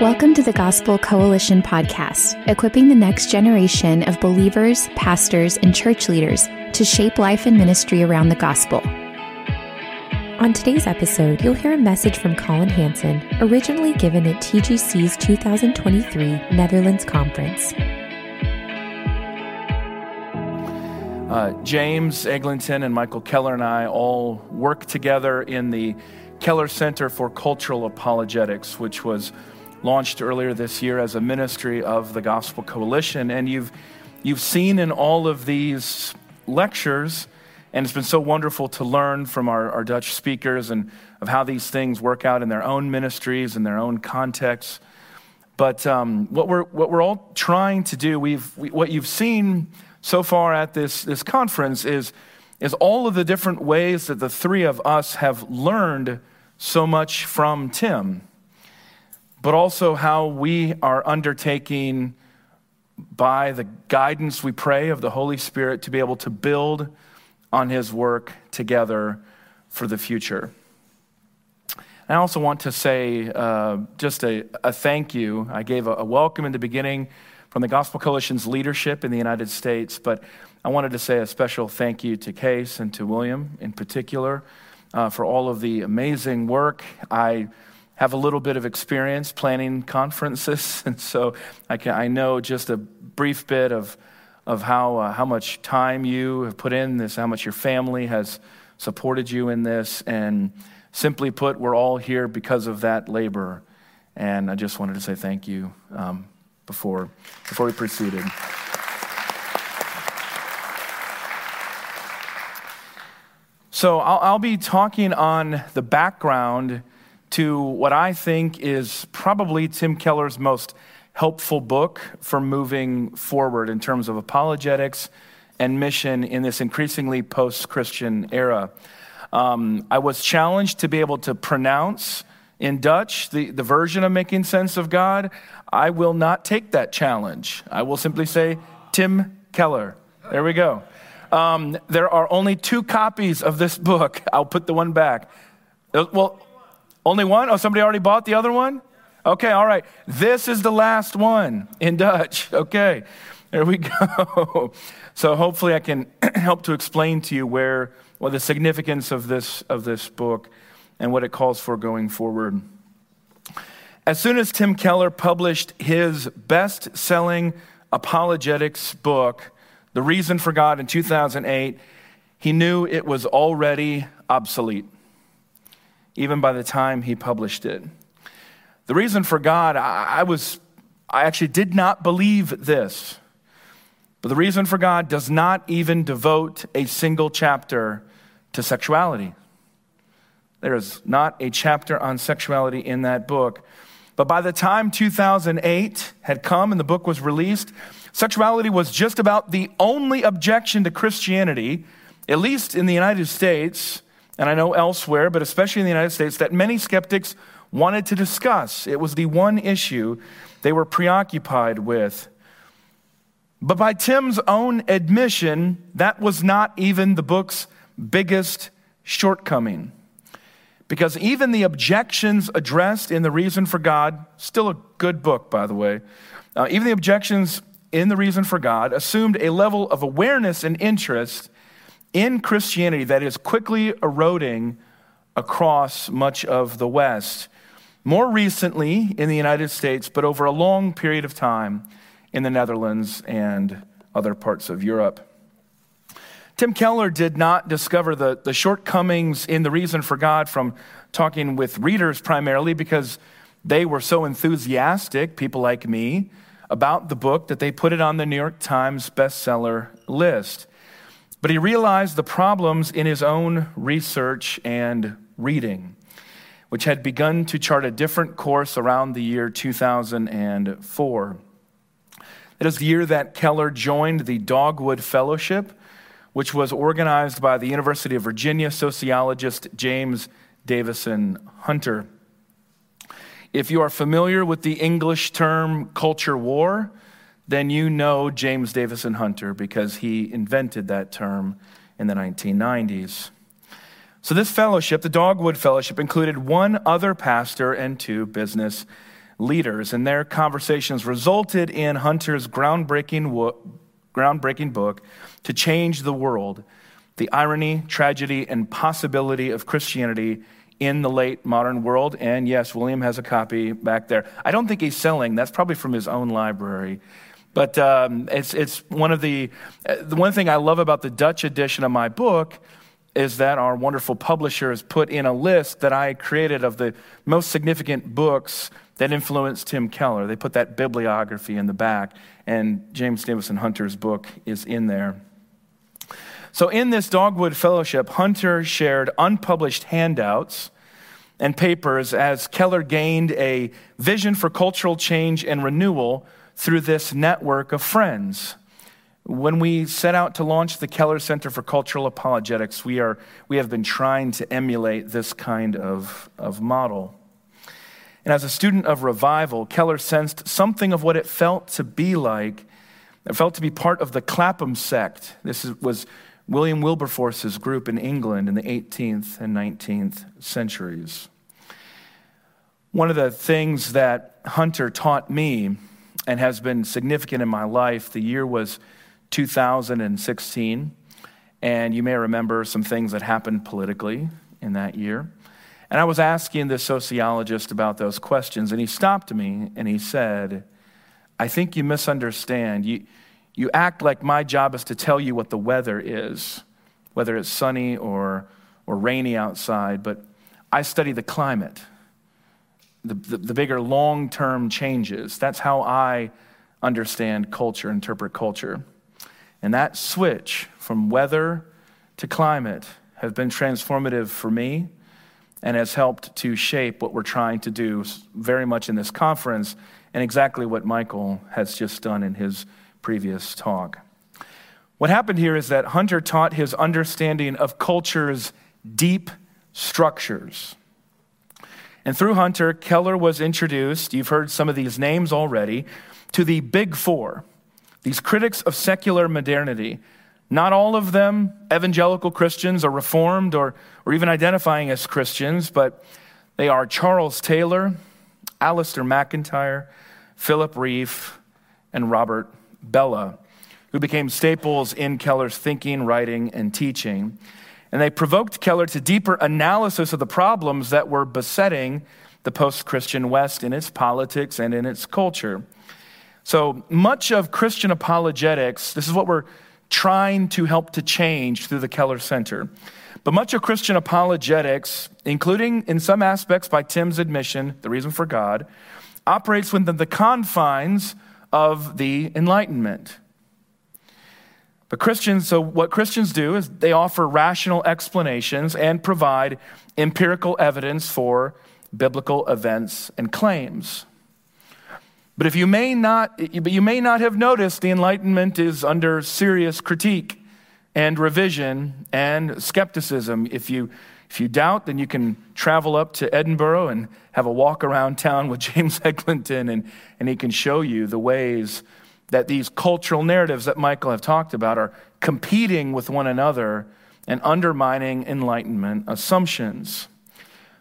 Welcome to the Gospel Coalition podcast, equipping the next generation of believers, pastors, and church leaders to shape life and ministry around the gospel. On today's episode, you'll hear a message from Collin Hansen, originally given at TGC's 2023 Netherlands Conference. Uh, James Eglinton and Michael Keller and I all work together in the Keller Center for Cultural Apologetics, which was launched earlier this year as a ministry of the Gospel Coalition. And you've, you've seen in all of these lectures, and it's been so wonderful to learn from our, our Dutch speakers and of how these things work out in their own ministries and their own contexts. But um, what, we're, what we're all trying to do, we've, we, what you've seen so far at this, this conference is, is all of the different ways that the three of us have learned so much from Tim but also how we are undertaking, by the guidance we pray of the Holy Spirit, to be able to build on His work together for the future. I also want to say uh, just a, a, thank you. I gave a, a welcome in the beginning from the Gospel Coalition's leadership in the United States, but I wanted to say a special thank you to Case and to William in particular uh, for all of the amazing work. I have a little bit of experience planning conferences, and so I, can, I know just a brief bit of, of how, uh, how much time you have put in this, how much your family has supported you in this. And simply put, we're all here because of that labor. And I just wanted to say thank you um, before, before we proceeded. So I'll, I'll be talking on the background to what I think is probably Tim Keller's most helpful book for moving forward in terms of apologetics and mission in this increasingly post Christian era. Um, I was challenged to be able to pronounce in Dutch the, the version of Making Sense of God. I will not take that challenge. I will simply say, Tim Keller. There we go. Um, there are only two copies of this book. I'll put the one back. Uh, well, only one? Oh, somebody already bought the other one? Okay, all right. This is the last one in Dutch. Okay, there we go. So hopefully I can help to explain to you where, well, the significance of this, of this book and what it calls for going forward. As soon as Tim Keller published his best selling apologetics book, The Reason for God, in 2008, he knew it was already obsolete even by the time he published it. The reason for God, I, was, I actually did not believe this. But the reason for God does not even devote a single chapter to sexuality. There is not a chapter on sexuality in that book. But by the time 2008 had come and the book was released, sexuality was just about the only objection to Christianity, at least in the United States, and I know elsewhere, but especially in the United States, that many skeptics wanted to discuss. It was the one issue they were preoccupied with. But by Tim's own admission, that was not even the book's biggest shortcoming. Because even the objections addressed in The Reason for God, still a good book, by the way, uh, even the objections in The Reason for God assumed a level of awareness and interest in Christianity that is quickly eroding across much of the West. More recently in the United States, but over a long period of time in the Netherlands and other parts of Europe. Tim Keller did not discover the, the shortcomings in The Reason for God from talking with readers primarily because they were so enthusiastic, people like me, about the book that they put it on the New York Times bestseller list. But he realized the problems in his own research and reading, which had begun to chart a different course around the year 2004. It is the year that Keller joined the Dogwood Fellowship which was organized by the University of Virginia sociologist James Davison Hunter. If you are familiar with the English term culture war, then you know James Davison Hunter because he invented that term in the 1990s. So, this fellowship, the Dogwood Fellowship, included one other pastor and two business leaders, and their conversations resulted in Hunter's groundbreaking, wo- groundbreaking book, to change the world the irony, tragedy, and possibility of Christianity in the late modern world. And yes, William has a copy back there. I don't think he's selling, that's probably from his own library. But um, it's, it's one of the, uh, the one thing I love about the Dutch edition of my book is that our wonderful publisher has put in a list that I created of the most significant books that influenced Tim Keller. They put that bibliography in the back, and James Davison Hunter's book is in there. So, in this Dogwood Fellowship, Hunter shared unpublished handouts and papers as Keller gained a vision for cultural change and renewal through this network of friends. When we set out to launch the Keller Center for Cultural Apologetics, we, are, we have been trying to emulate this kind of, of model. And as a student of revival, Keller sensed something of what it felt to be like. It felt to be part of the Clapham sect. This was William Wilberforce's group in England in the 18th and 19th centuries. One of the things that Hunter taught me and has been significant in my life, the year was 2016. And you may remember some things that happened politically in that year. And I was asking this sociologist about those questions, and he stopped me and he said, I think you misunderstand. You, you act like my job is to tell you what the weather is, whether it's sunny or, or rainy outside, but I study the climate, the, the, the bigger long term changes. That's how I understand culture, interpret culture. And that switch from weather to climate has been transformative for me and has helped to shape what we're trying to do very much in this conference and exactly what Michael has just done in his previous talk. What happened here is that Hunter taught his understanding of culture's deep structures. And through Hunter, Keller was introduced, you've heard some of these names already, to the Big Four, these critics of secular modernity. Not all of them evangelical Christians or reformed or, or even identifying as Christians, but they are Charles Taylor, Alasdair McIntyre, Philip Rieff, and Robert Bellah, who became staples in Keller's thinking, writing, and teaching. And they provoked Keller to deeper analysis of the problems that were besetting the post Christian West in its politics and in its culture. So much of Christian apologetics, this is what we're trying to help to change through the Keller Center. But much of Christian apologetics, including in some aspects by Tim's admission, the reason for God, operates within the confines of the Enlightenment. But Christians, so what Christians do is they offer rational explanations and provide empirical evidence for biblical events and claims. But if you may not, but you may not have noticed, the Enlightenment is under serious critique and revision and skepticism. If you if you doubt, then you can travel up to Edinburgh and have a walk around town with James Eglinton, and, and he can show you the ways that these cultural narratives that Michael have talked about are competing with one another and undermining Enlightenment assumptions.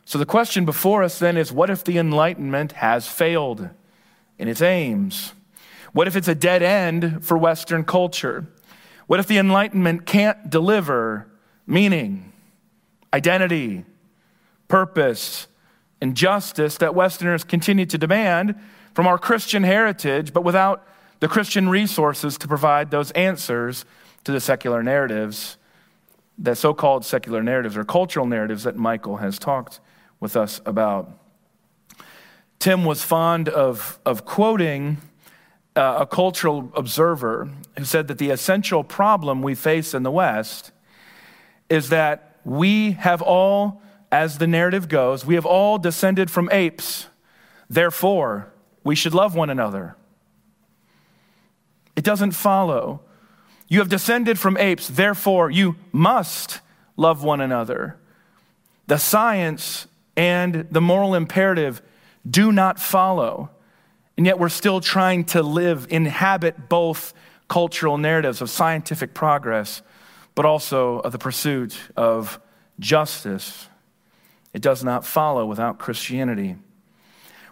So the question before us then is what if the Enlightenment has failed in its aims? What if it's a dead end for Western culture? What if the Enlightenment can't deliver meaning, identity, purpose, and justice that Westerners continue to demand from our Christian heritage, but without the Christian resources to provide those answers to the secular narratives, the so called secular narratives or cultural narratives that Michael has talked with us about. Tim was fond of, of quoting uh, a cultural observer who said that the essential problem we face in the West is that we have all, as the narrative goes, we have all descended from apes. Therefore, we should love one another. Doesn't follow. You have descended from apes, therefore, you must love one another. The science and the moral imperative do not follow. And yet, we're still trying to live, inhabit both cultural narratives of scientific progress, but also of the pursuit of justice. It does not follow without Christianity.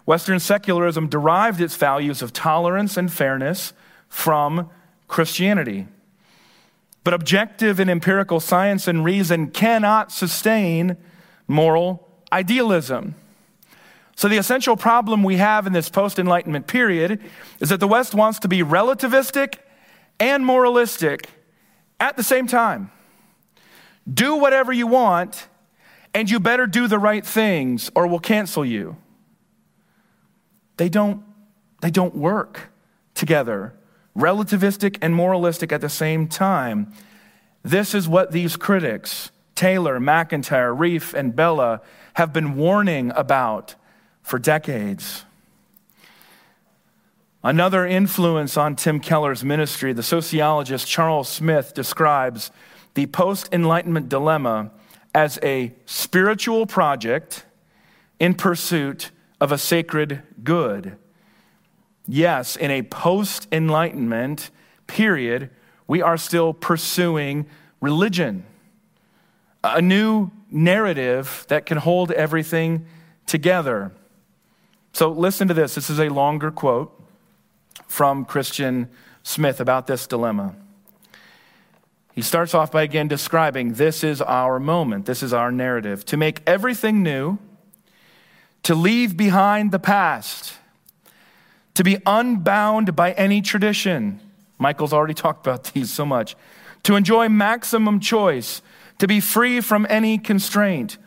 Western secularism derived its values of tolerance and fairness from Christianity. But objective and empirical science and reason cannot sustain moral idealism. So, the essential problem we have in this post Enlightenment period is that the West wants to be relativistic and moralistic at the same time. Do whatever you want, and you better do the right things, or we'll cancel you. They don't, they don't work together relativistic and moralistic at the same time. This is what these critics, Taylor, McIntyre, Rieff, and Bellah, have been warning about for decades. Another influence on Tim Keller's ministry, the sociologist Charles Smith describes the post Enlightenment dilemma as a spiritual project in pursuit of a sacred good. Yes, in a post Enlightenment period, we are still pursuing religion, a new narrative that can hold everything together. So, listen to this. This is a longer quote from Christian Smith about this dilemma. He starts off by again describing this is our moment, this is our narrative. To make everything new, to leave behind the past to be unbound by any tradition. Michael's already talked about these so much. To enjoy maximum choice, to be free from any constraint,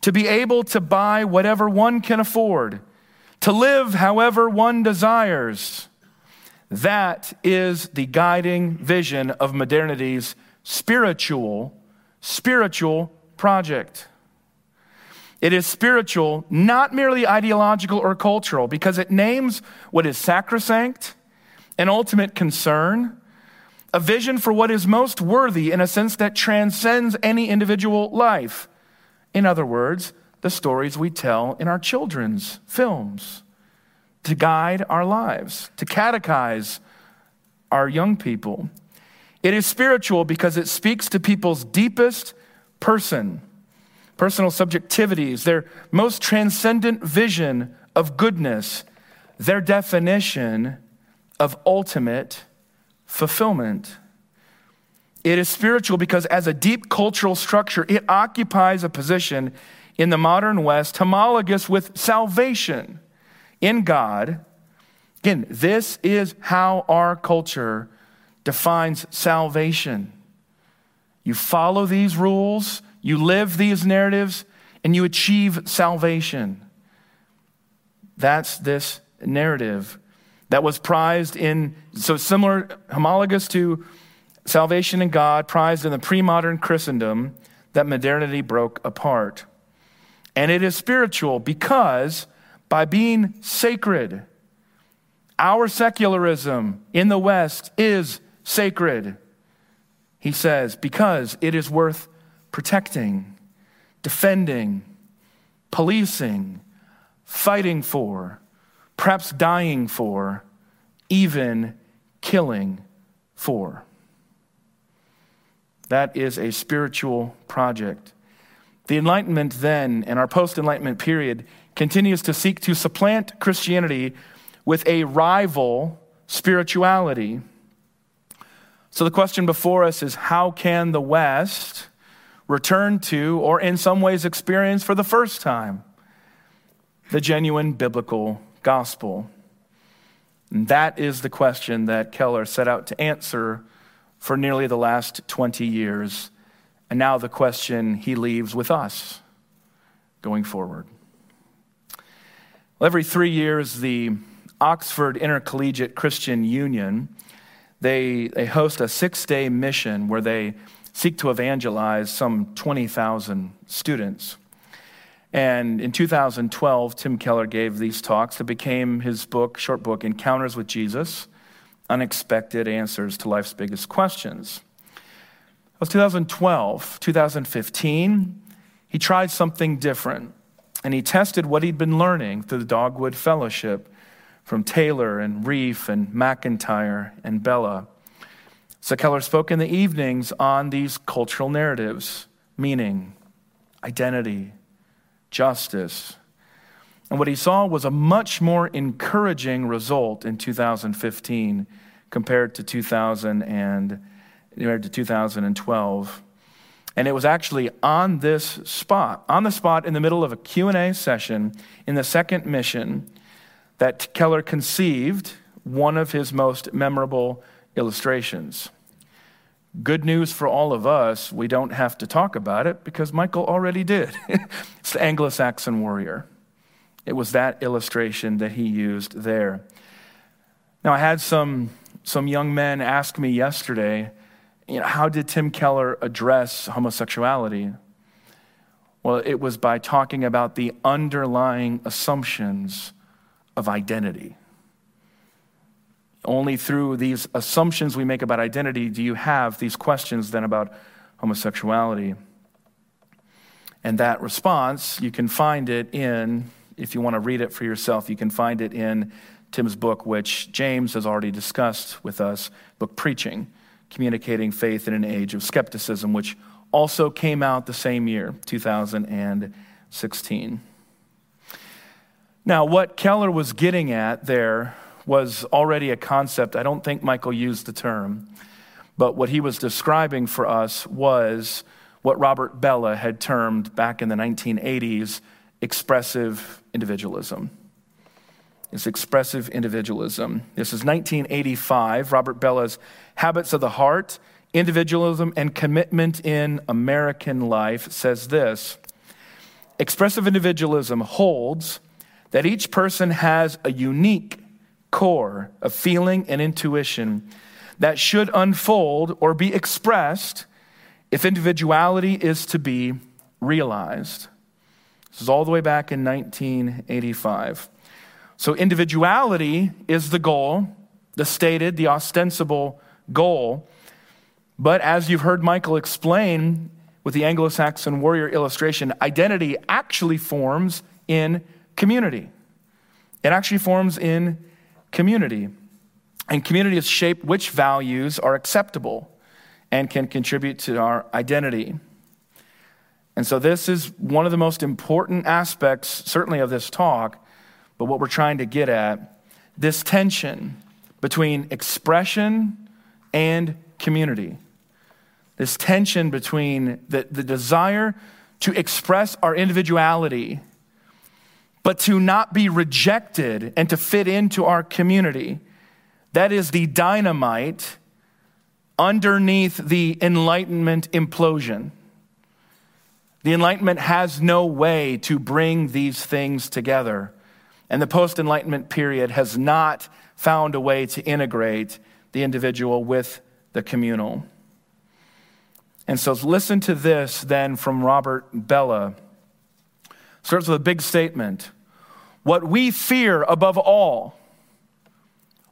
to be able to buy whatever one can afford, to live however one desires. That is the guiding vision of modernity's spiritual, spiritual project. It is spiritual, not merely ideological or cultural, because it names what is sacrosanct, an ultimate concern, a vision for what is most worthy in a sense that transcends any individual life. In other words, the stories we tell in our children's films to guide our lives, to catechize our young people. It is spiritual because it speaks to people's deepest person personal subjectivities, their most transcendent vision of goodness, their definition of ultimate fulfillment. It is spiritual because, as a deep cultural structure, it occupies a position in the modern West homologous with salvation in God. Again, this is how our culture defines salvation. You follow these rules, you live these narratives and you achieve salvation. That's this narrative that was prized in, so similar, homologous to salvation in God, prized in the pre modern Christendom that modernity broke apart. And it is spiritual because by being sacred, our secularism in the West is sacred. He says, because it is worth protecting, defending, policing, fighting for, perhaps dying for, even killing for. That is a spiritual project. The Enlightenment then, and our post Enlightenment period, continues to seek to supplant Christianity with a rival spirituality. So the question before us is how can the West return to, or in some ways experience for the first time, the genuine biblical gospel? And that is the question that Keller set out to answer for nearly the last 20 years. And now the question he leaves with us going forward. Well, every three years, the Oxford Intercollegiate Christian Union, they, they host a six-day mission where they seek to evangelize some 20,000 students. And in 2012, Tim Keller gave these talks that became his book, short book, Encounters with Jesus Unexpected Answers to Life's Biggest Questions. It was 2012. 2015, he tried something different, and he tested what he'd been learning through the Dogwood Fellowship from Taylor and Rieff and McIntyre and Bellah. So Keller spoke in the evenings on these cultural narratives meaning, identity, justice. And what he saw was a much more encouraging result in 2015 compared to 2000 and compared to 2012. And it was actually on this spot, on the spot in the middle of a Q&A session in the second mission that Keller conceived one of his most memorable illustrations. Good news for all of us, we don't have to talk about it because Michael already did. it's the Anglo Saxon warrior. It was that illustration that he used there. Now, I had some, some young men ask me yesterday, you know, how did Tim Keller address homosexuality? Well, it was by talking about the underlying assumptions of identity. Only through these assumptions we make about identity do you have these questions then about homosexuality. And that response, you can find it in, if you want to read it for yourself, you can find it in Tim's book, which James has already discussed with us, book Preaching, Communicating Faith in an Age of Skepticism, which also came out the same year, 2016. Now, what Keller was getting at there was already a concept. I don't think Michael used the term, but what he was describing for us was what Robert Bellah had termed back in the 1980s expressive individualism. It's expressive individualism. This is 1985, Robert Bellah's Habits of the Heart, Individualism and Commitment in American Life says this Expressive individualism holds that each person has a unique core of feeling and intuition that should unfold or be expressed if individuality is to be realized. This is all the way back in 1985. So, individuality is the goal, the stated, the ostensible goal. But as you've heard Michael explain with the Anglo Saxon warrior illustration, identity actually forms in community. It actually forms in community. And community is shaped which values are acceptable and can contribute to our identity. And so, this is one of the most important aspects, certainly, of this talk, but what we're trying to get at this tension between expression and community. This tension between the, the desire to express our individuality but to not be rejected and to fit into our community. That is the dynamite underneath the Enlightenment implosion. The Enlightenment has no way to bring these things together. And the post Enlightenment period has not found a way to integrate the individual with the communal. And so listen to this then from Robert Bellah. Starts with a big statement. What we fear above all,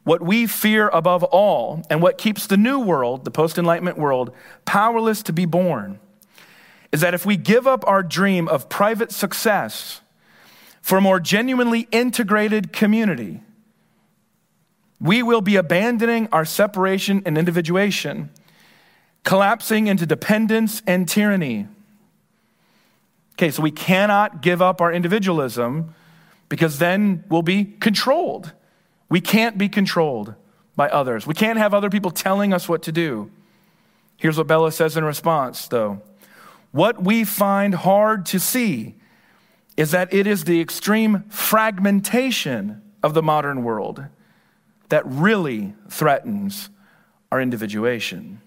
what we fear above all, and what keeps the new world, the post enlightenment world, powerless to be born, is that if we give up our dream of private success for a more genuinely integrated community, we will be abandoning our separation and individuation collapsing into dependence and tyranny. Okay, so we cannot give up our individualism because then we'll be controlled. We can't be controlled by others. We can't have other people telling us what to do. Here's what Bellah says in response, though. What we find hard to see is that it is the extreme fragmentation of the modern world that really threatens our individuation.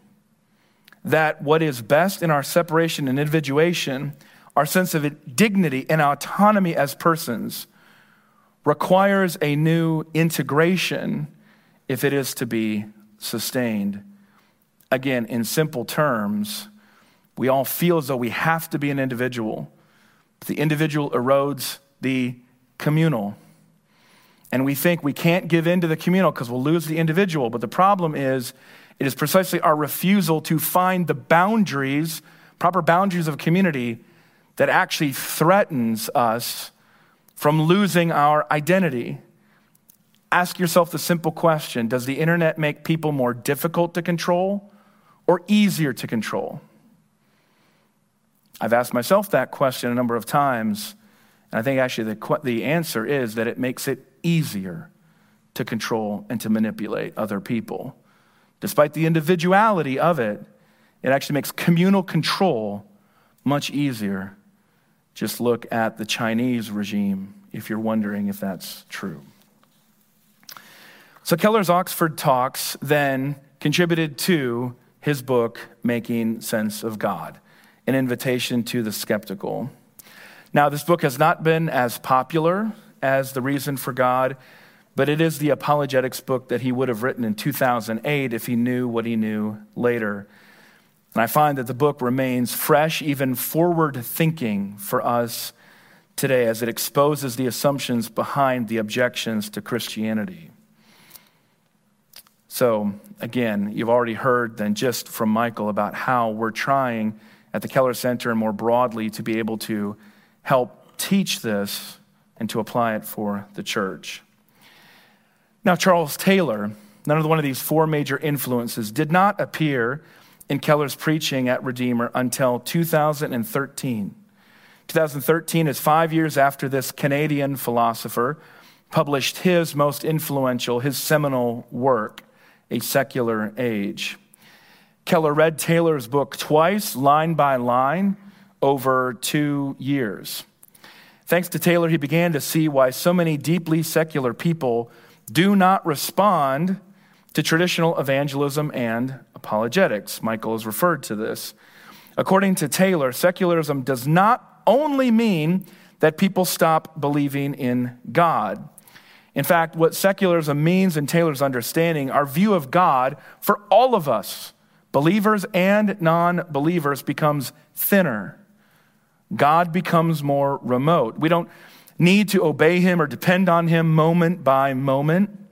That what is best in our separation and individuation, our sense of dignity and autonomy as persons, requires a new integration if it is to be sustained. Again, in simple terms, we all feel as though we have to be an individual. The individual erodes the communal. And we think we can't give in to the communal because we'll lose the individual. But the problem is, it is precisely our refusal to find the boundaries, proper boundaries of community, that actually threatens us from losing our identity. Ask yourself the simple question Does the internet make people more difficult to control or easier to control? I've asked myself that question a number of times, and I think actually the, the answer is that it makes it easier to control and to manipulate other people. Despite the individuality of it, it actually makes communal control much easier. Just look at the Chinese regime if you're wondering if that's true. So, Keller's Oxford Talks then contributed to his book, Making Sense of God, an invitation to the skeptical. Now, this book has not been as popular as The Reason for God, but it is the apologetics book that he would have written in 2008 if he knew what he knew later. And I find that the book remains fresh, even forward thinking for us today as it exposes the assumptions behind the objections to Christianity. So, again, you've already heard then just from Michael about how we're trying at the Keller Center and more broadly to be able to help teach this and to apply it for the church. Now, Charles Taylor, another one of these four major influences, did not appear in Keller's preaching at Redeemer until 2013. 2013 is five years after this Canadian philosopher published his most influential, his seminal work, A Secular Age. Keller read Taylor's book twice, line by line, over two years. Thanks to Taylor, he began to see why so many deeply secular people do not respond to traditional evangelism and apologetics. Michael has referred to this. According to Taylor, secularism does not only mean that people stop believing in God. In fact, what secularism means in Taylor's understanding, our view of God for all of us, believers and non believers, becomes thinner. God becomes more remote. We don't need to obey him or depend on him moment by moment.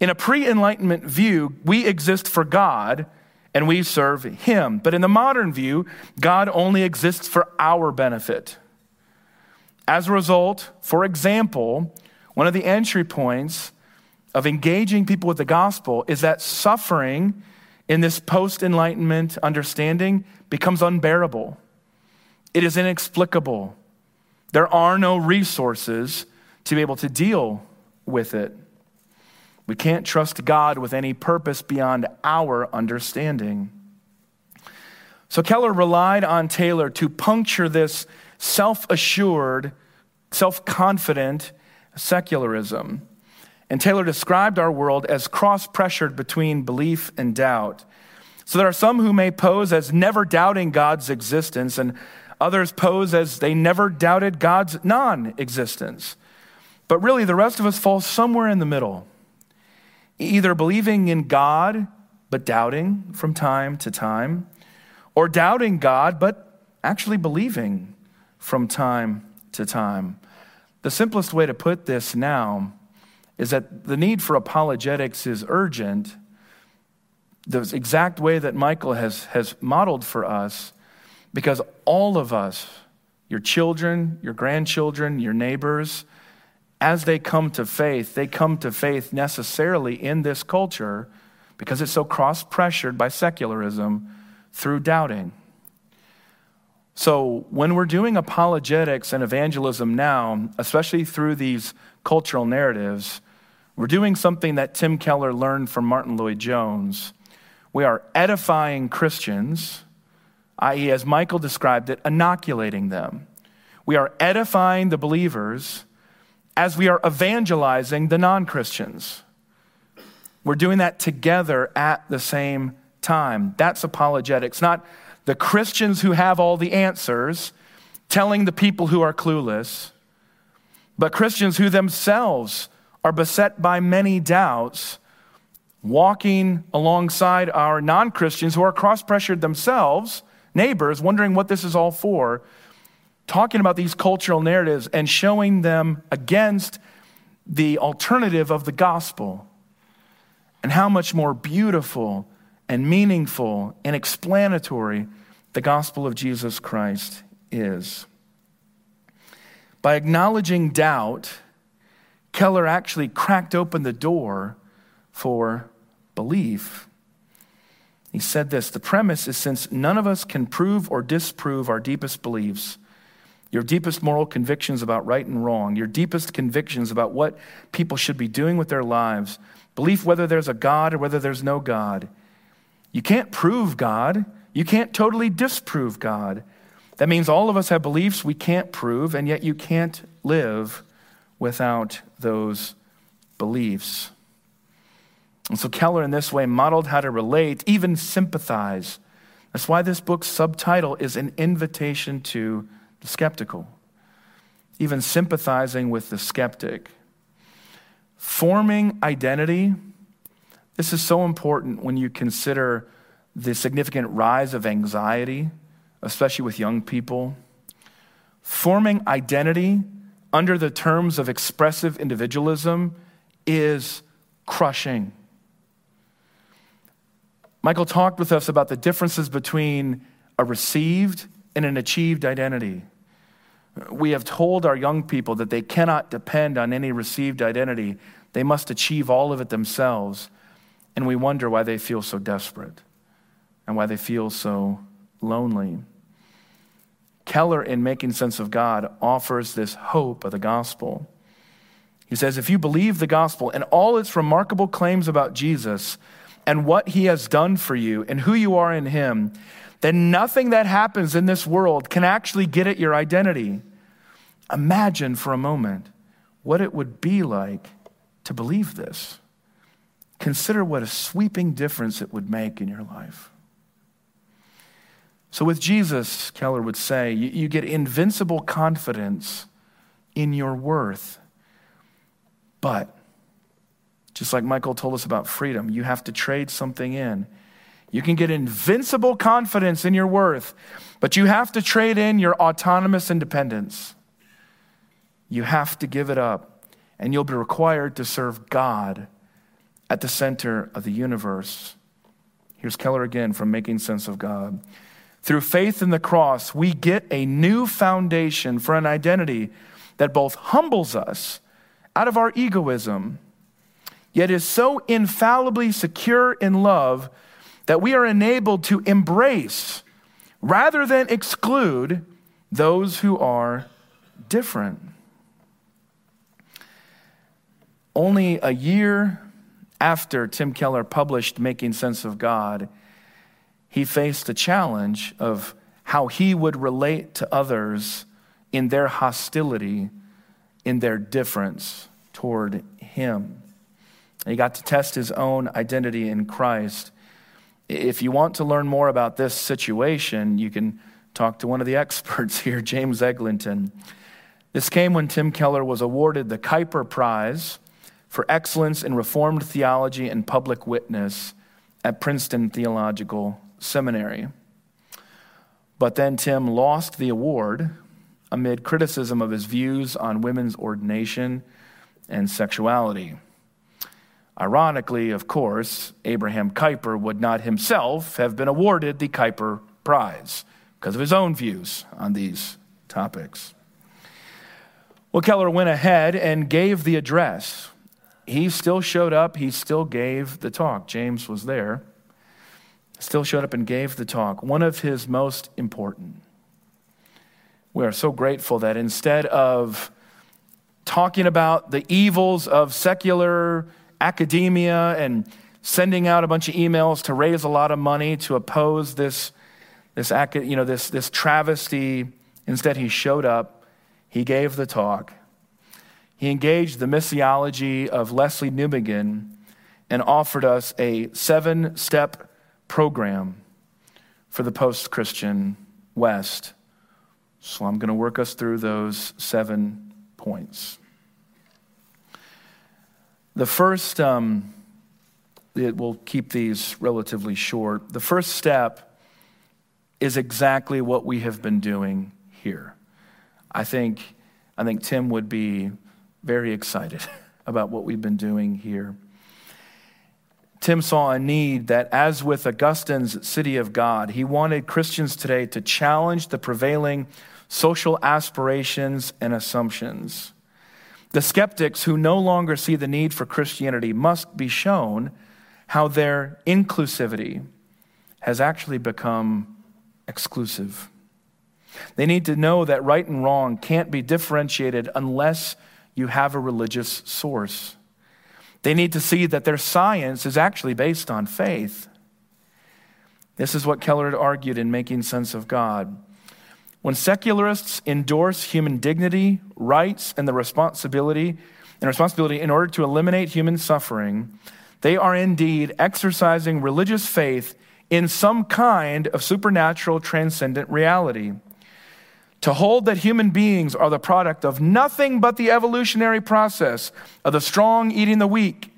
In a pre Enlightenment view, we exist for God and we serve him. But in the modern view, God only exists for our benefit. As a result, for example, one of the entry points of engaging people with the gospel is that suffering in this post Enlightenment understanding becomes unbearable. It is inexplicable. There are no resources to be able to deal with it. We can't trust God with any purpose beyond our understanding. So Keller relied on Taylor to puncture this self assured, self confident secularism. And Taylor described our world as cross pressured between belief and doubt. So there are some who may pose as never doubting God's existence, and Others pose as they never doubted God's non existence. But really, the rest of us fall somewhere in the middle, either believing in God but doubting from time to time, or doubting God but actually believing from time to time. The simplest way to put this now is that the need for apologetics is urgent. The exact way that Michael has, has modeled for us because all of us, your children, your grandchildren, your neighbors, as they come to faith, they come to faith necessarily in this culture because it's so cross pressured by secularism through doubting. So, when we're doing apologetics and evangelism now, especially through these cultural narratives, we're doing something that Tim Keller learned from Martyn Lloyd-Jones. We are edifying Christians, i.e., as Michael described it, inoculating them. We are edifying the believers as we are evangelizing the non Christians. We're doing that together at the same time. That's apologetics, not the Christians who have all the answers telling the people who are clueless, but Christians who themselves are beset by many doubts, walking alongside our non Christians who are cross pressured themselves, neighbors, wondering what this is all for, talking about these cultural narratives and showing them against the alternative of the gospel and how much more beautiful and meaningful and explanatory the gospel of Jesus Christ is. By acknowledging doubt, Keller actually cracked open the door for belief. He said this The premise is since none of us can prove or disprove our deepest beliefs, your deepest moral convictions about right and wrong, your deepest convictions about what people should be doing with their lives, belief whether there's a God or whether there's no God. You can't prove God. You can't totally disprove God. That means all of us have beliefs we can't prove, and yet you can't live without those beliefs. And so Keller, in this way, modeled how to relate, even sympathize. That's why this book's subtitle is An Invitation to Skeptical, even sympathizing with the skeptic. Forming identity, this is so important when you consider the significant rise of anxiety, especially with young people. Forming identity under the terms of expressive individualism is crushing. Michael talked with us about the differences between a received and an achieved identity. We have told our young people that they cannot depend on any received identity, they must achieve all of it themselves. And we wonder why they feel so desperate and why they feel so lonely. Keller, in Making Sense of God, offers this hope of the gospel. He says, if you believe the gospel and all its remarkable claims about Jesus and what he has done for you and who you are in him, then nothing that happens in this world can actually get at your identity. Imagine for a moment what it would be like to believe this. Consider what a sweeping difference it would make in your life. So, with Jesus, Keller would say, you, you get invincible confidence in your worth. But, just like Michael told us about freedom, you have to trade something in. You can get invincible confidence in your worth, but you have to trade in your autonomous independence. You have to give it up, and you'll be required to serve God at the center of the universe. Here's Keller again from Making Sense of God. Through faith in the cross, we get a new foundation for an identity that both humbles us out of our egoism, yet is so infallibly secure in love that we are enabled to embrace rather than exclude those who are different. Only a year after Tim Keller published Making Sense of God, he faced the challenge of how he would relate to others in their hostility, in their difference toward him. He got to test his own identity in Christ. If you want to learn more about this situation, you can talk to one of the experts here, James Eglinton. This came when Tim Keller was awarded the Kuyper Prize for excellence in Reformed theology and public witness at Princeton Theological Seminary. But then Tim lost the award amid criticism of his views on women's ordination and sexuality. Ironically, of course, Abraham Kuyper would not himself have been awarded the Kuyper Prize because of his own views on these topics. Well, Keller went ahead and gave the address. He still showed up, he still gave the talk. James was there. still showed up and gave the talk, one of his most important. We are so grateful that instead of talking about the evils of secular academia and sending out a bunch of emails to raise a lot of money to oppose this, this, you know, this, this travesty, instead he showed up, he gave the talk, he engaged the missiology of Lesslie Newbigin and offered us a seven step program for the post Christian West. So I'm going to work us through those seven points. The first, um, it will keep these relatively short. The first step is exactly what we have been doing here. I think, I think Tim would be very excited about what we've been doing here. Tim saw a need that, as with Augustine's City of God, he wanted Christians today to challenge the prevailing social aspirations and assumptions. The skeptics who no longer see the need for Christianity must be shown how their inclusivity has actually become exclusive. They need to know that right and wrong can't be differentiated unless you have a religious source. They need to see that their science is actually based on faith. This is what Keller had argued in Making Sense of God. When secularists endorse human dignity, rights, and the responsibility and responsibility in order to eliminate human suffering, they are indeed exercising religious faith in some kind of supernatural transcendent reality. To hold that human beings are the product of nothing but the evolutionary process of the strong eating the weak,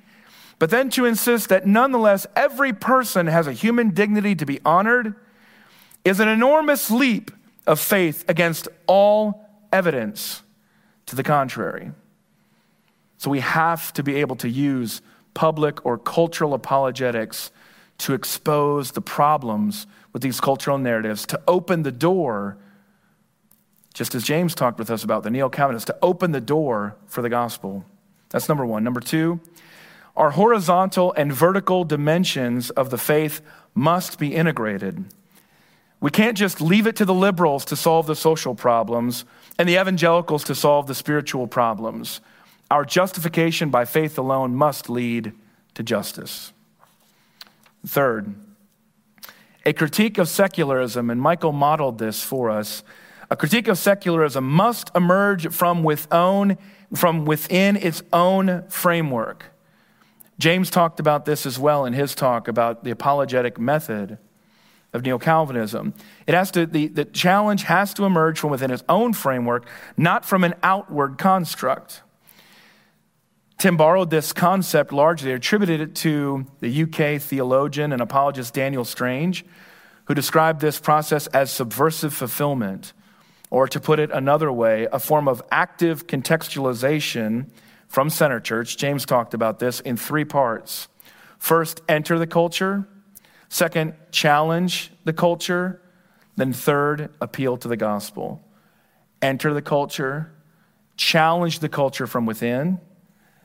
but then to insist that nonetheless every person has a human dignity to be honored, is an enormous leap of faith against all evidence to the contrary. So we have to be able to use public or cultural apologetics to expose the problems with these cultural narratives, to open the door just as James talked with us about the neo Calvinists, to open the door for the gospel. That's number one. Number two, our horizontal and vertical dimensions of the faith must be integrated. We can't just leave it to the liberals to solve the social problems and the evangelicals to solve the spiritual problems. Our justification by faith alone must lead to justice. Third, a critique of secularism, and Michael modeled this for us a critique of secularism must emerge from, own, from within its own framework. James talked about this as well in his talk about the apologetic method of neo Calvinism. It has to, the, the challenge has to emerge from within its own framework, not from an outward construct. Tim borrowed this concept largely, attributed it to the UK theologian and apologist Daniel Strange, who described this process as subversive fulfillment. Or to put it another way, a form of active contextualization from Center Church. James talked about this in three parts. First, enter the culture. Second, challenge the culture. Then, third, appeal to the gospel. Enter the culture, challenge the culture from within,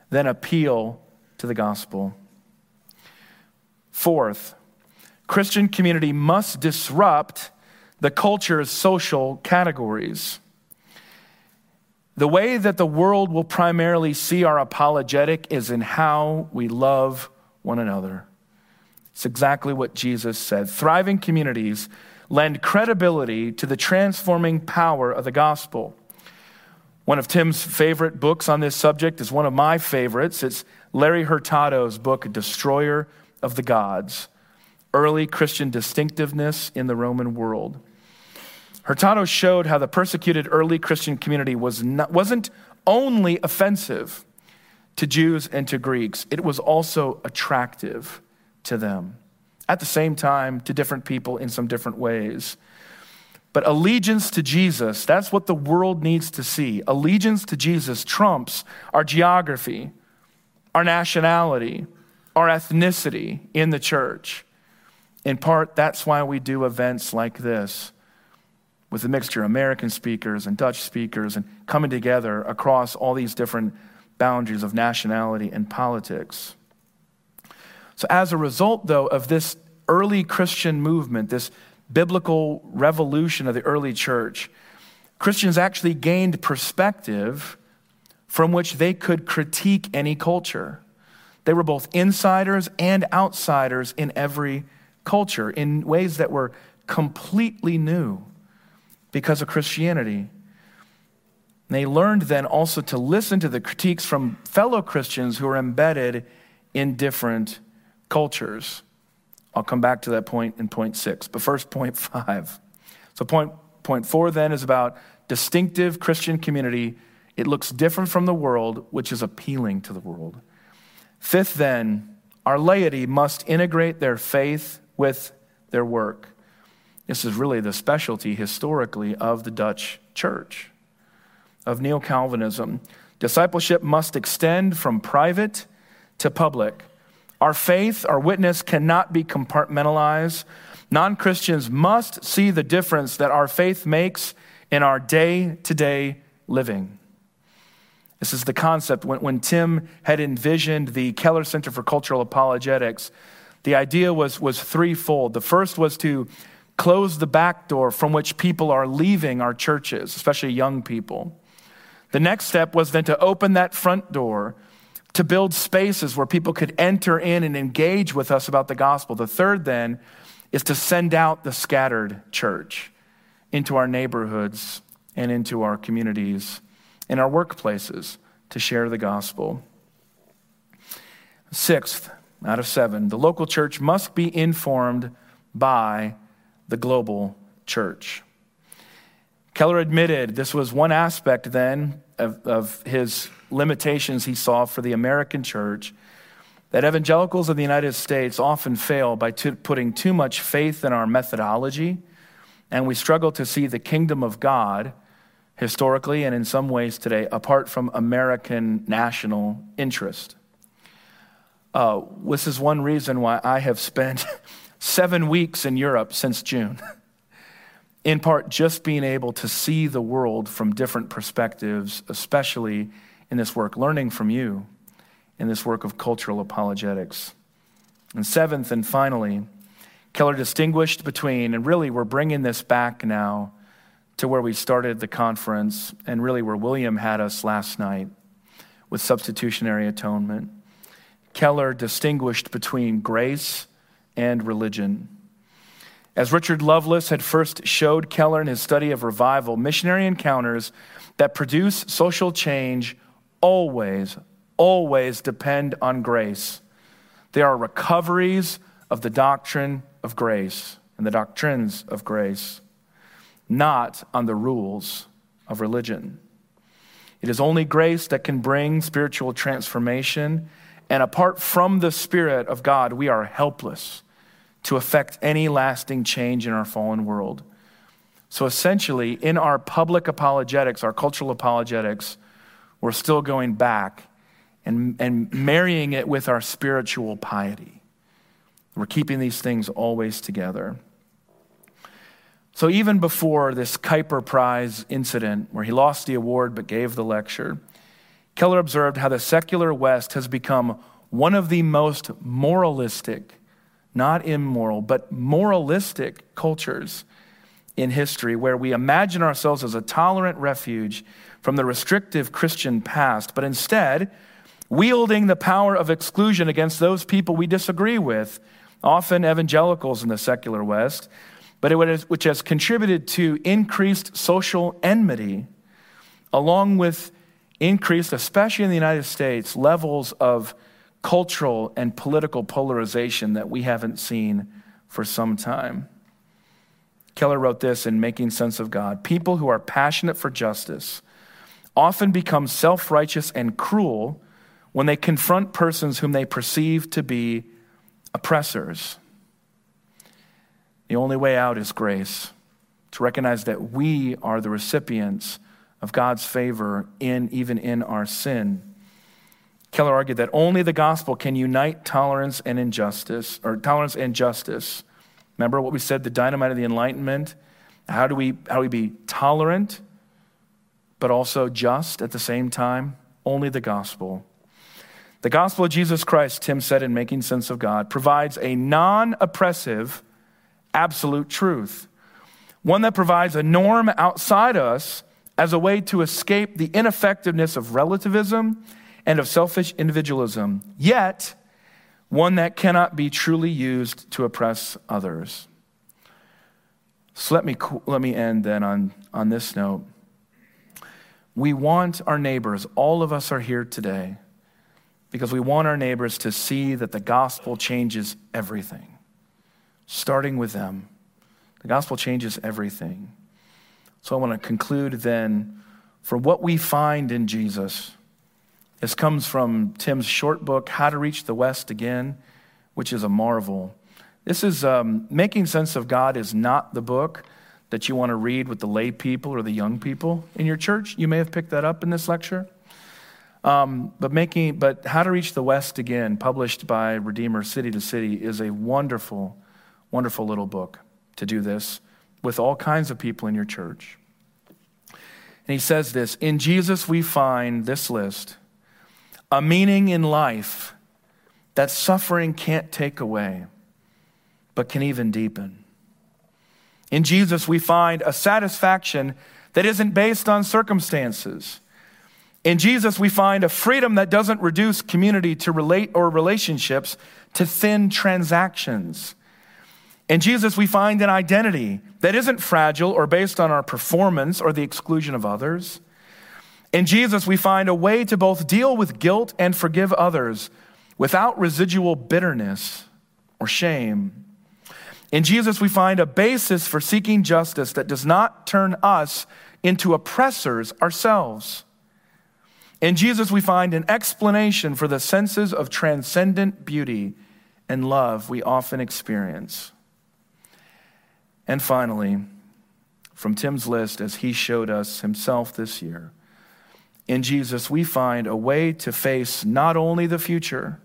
then appeal to the gospel. Fourth, Christian community must disrupt the culture's social categories. The way that the world will primarily see our apologetic is in how we love one another. It's exactly what Jesus said. Thriving communities lend credibility to the transforming power of the gospel. One of Tim's favorite books on this subject is one of my favorites. It's Larry Hurtado's book, Destroyer of the Gods Early Christian Distinctiveness in the Roman World. Hurtado showed how the persecuted early Christian community was not, wasn't only offensive to Jews and to Greeks, it was also attractive to them. At the same time, to different people in some different ways. But allegiance to Jesus, that's what the world needs to see. Allegiance to Jesus trumps our geography, our nationality, our ethnicity in the church. In part, that's why we do events like this with a mixture of American speakers and Dutch speakers and coming together across all these different boundaries of nationality and politics. So, as a result, though, of this early Christian movement, this biblical revolution of the early church, Christians actually gained perspective from which they could critique any culture. They were both insiders and outsiders in every culture in ways that were completely new because of Christianity. And they learned then also to listen to the critiques from fellow Christians who were embedded in different cultures. I'll come back to that point in point six. But first, point five. So, point, point four then is about distinctive Christian community. It looks different from the world, which is appealing to the world. Fifth, then, our laity must integrate their faith with their work. This is really the specialty historically of the Dutch church, of Neo Calvinism. Discipleship must extend from private to public. Our faith, our witness cannot be compartmentalized. Non Christians must see the difference that our faith makes in our day to day living. This is the concept. When, when Tim had envisioned the Keller Center for Cultural Apologetics, the idea was, was threefold. The first was to close the back door from which people are leaving our churches, especially young people. The next step was then to open that front door to build spaces where people could enter in and engage with us about the gospel. The third then is to send out the scattered church into our neighborhoods and into our communities, in our workplaces to share the gospel. Sixth, out of seven, the local church must be informed by the global church. Keller admitted this was one aspect then of, of his limitations he saw for the American church that evangelicals in the United States often fail by putting too much faith in our methodology, and we struggle to see the kingdom of God historically and in some ways today apart from American national interest. Uh, this is one reason why I have spent seven weeks in Europe since June. in part, just being able to see the world from different perspectives, especially in this work, learning from you in this work of cultural apologetics. And seventh and finally, Keller distinguished between, and really we're bringing this back now to where we started the conference, and really where William had us last night with substitutionary atonement. Keller distinguished between grace and religion. As Richard Lovelace had first showed Keller in his study of revival, missionary encounters that produce social change always, always depend on grace. They are recoveries of the doctrine of grace and the doctrines of grace, not on the rules of religion. It is only grace that can bring spiritual transformation and apart from the Spirit of God, we are helpless to affect any lasting change in our fallen world. So essentially, in our public apologetics, our cultural apologetics, we're still going back and, and marrying it with our spiritual piety. We're keeping these things always together. So even before this Kuyper Prize incident, where he lost the award but gave the lecture, Keller observed how the secular West has become one of the most moralistic, not immoral, but moralistic cultures in history, where we imagine ourselves as a tolerant refuge from the restrictive Christian past, but instead, wielding the power of exclusion against those people we disagree with, often evangelicals in the secular West, but which has contributed to increased social enmity, along with increased, especially in the United States, levels of cultural and political polarization that we haven't seen for some time. Keller wrote this in Making Sense of God People who are passionate for justice often become self righteous and cruel when they confront persons whom they perceive to be oppressors. The only way out is grace, to recognize that we are the recipients of God's favor in even in our sin. Keller argued that only the gospel can unite tolerance and injustice, or tolerance and justice. Remember what we said, the dynamite of the Enlightenment? How do we, how do we be tolerant, but also just at the same time? Only the gospel. The gospel of Jesus Christ, Tim said in Making Sense of God, provides a non oppressive, absolute truth, one that provides a norm outside us as a way to escape the ineffectiveness of relativism and of selfish individualism, yet one that cannot be truly used to oppress others. So let me, let me end then on, on this note. We want our neighbors, all of us are here today because we want our neighbors to see that the gospel changes everything, starting with them. The gospel changes everything. So I want to conclude then for what we find in Jesus. This comes from Tim's short book, How to Reach the West Again, which is a marvel. This is um, Making Sense of God is not the book that you want to read with the lay people or the young people in your church. You may have picked that up in this lecture. Um, but making, but How to Reach the West Again, published by Redeemer City to City, is a wonderful, wonderful little book to do this with all kinds of people in your church. And he says this In Jesus, we find this list a meaning in life that suffering can't take away, but can even deepen. In Jesus, we find a satisfaction that isn't based on circumstances in Jesus, we find a freedom that doesn't reduce community to relate or relationships to thin transactions. In Jesus, we find an identity that isn't fragile or based on our performance or the exclusion of others. In Jesus, we find a way to both deal with guilt and forgive others without residual bitterness or shame. In Jesus, we find a basis for seeking justice that does not turn us into oppressors ourselves. In Jesus, we find an explanation for the senses of transcendent beauty and love we often experience. And finally, from Tim's list, as he showed us himself this year, in Jesus, we find a way to face not only the future,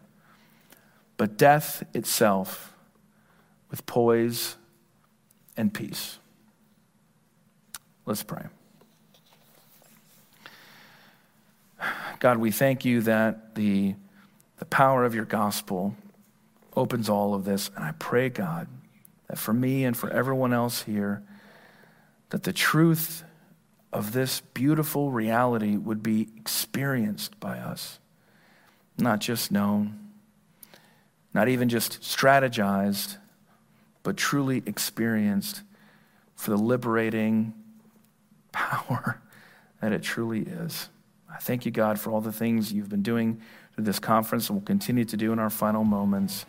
but death itself with poise and peace. Let's pray. God, we thank you that the, the power of your gospel opens all of this. And I pray, God, that for me and for everyone else here, that the truth of this beautiful reality would be experienced by us, not just known, not even just strategized, but truly experienced for the liberating power that it truly is. I thank you, God, for all the things you've been doing through this conference and will continue to do in our final moments.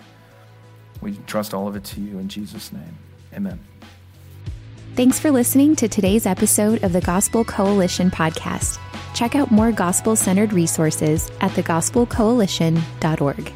We trust all of it to you in Jesus' name. Amen. Thanks for listening to today's episode of the Gospel Coalition podcast. Check out more gospel centered resources at thegospelcoalition.org.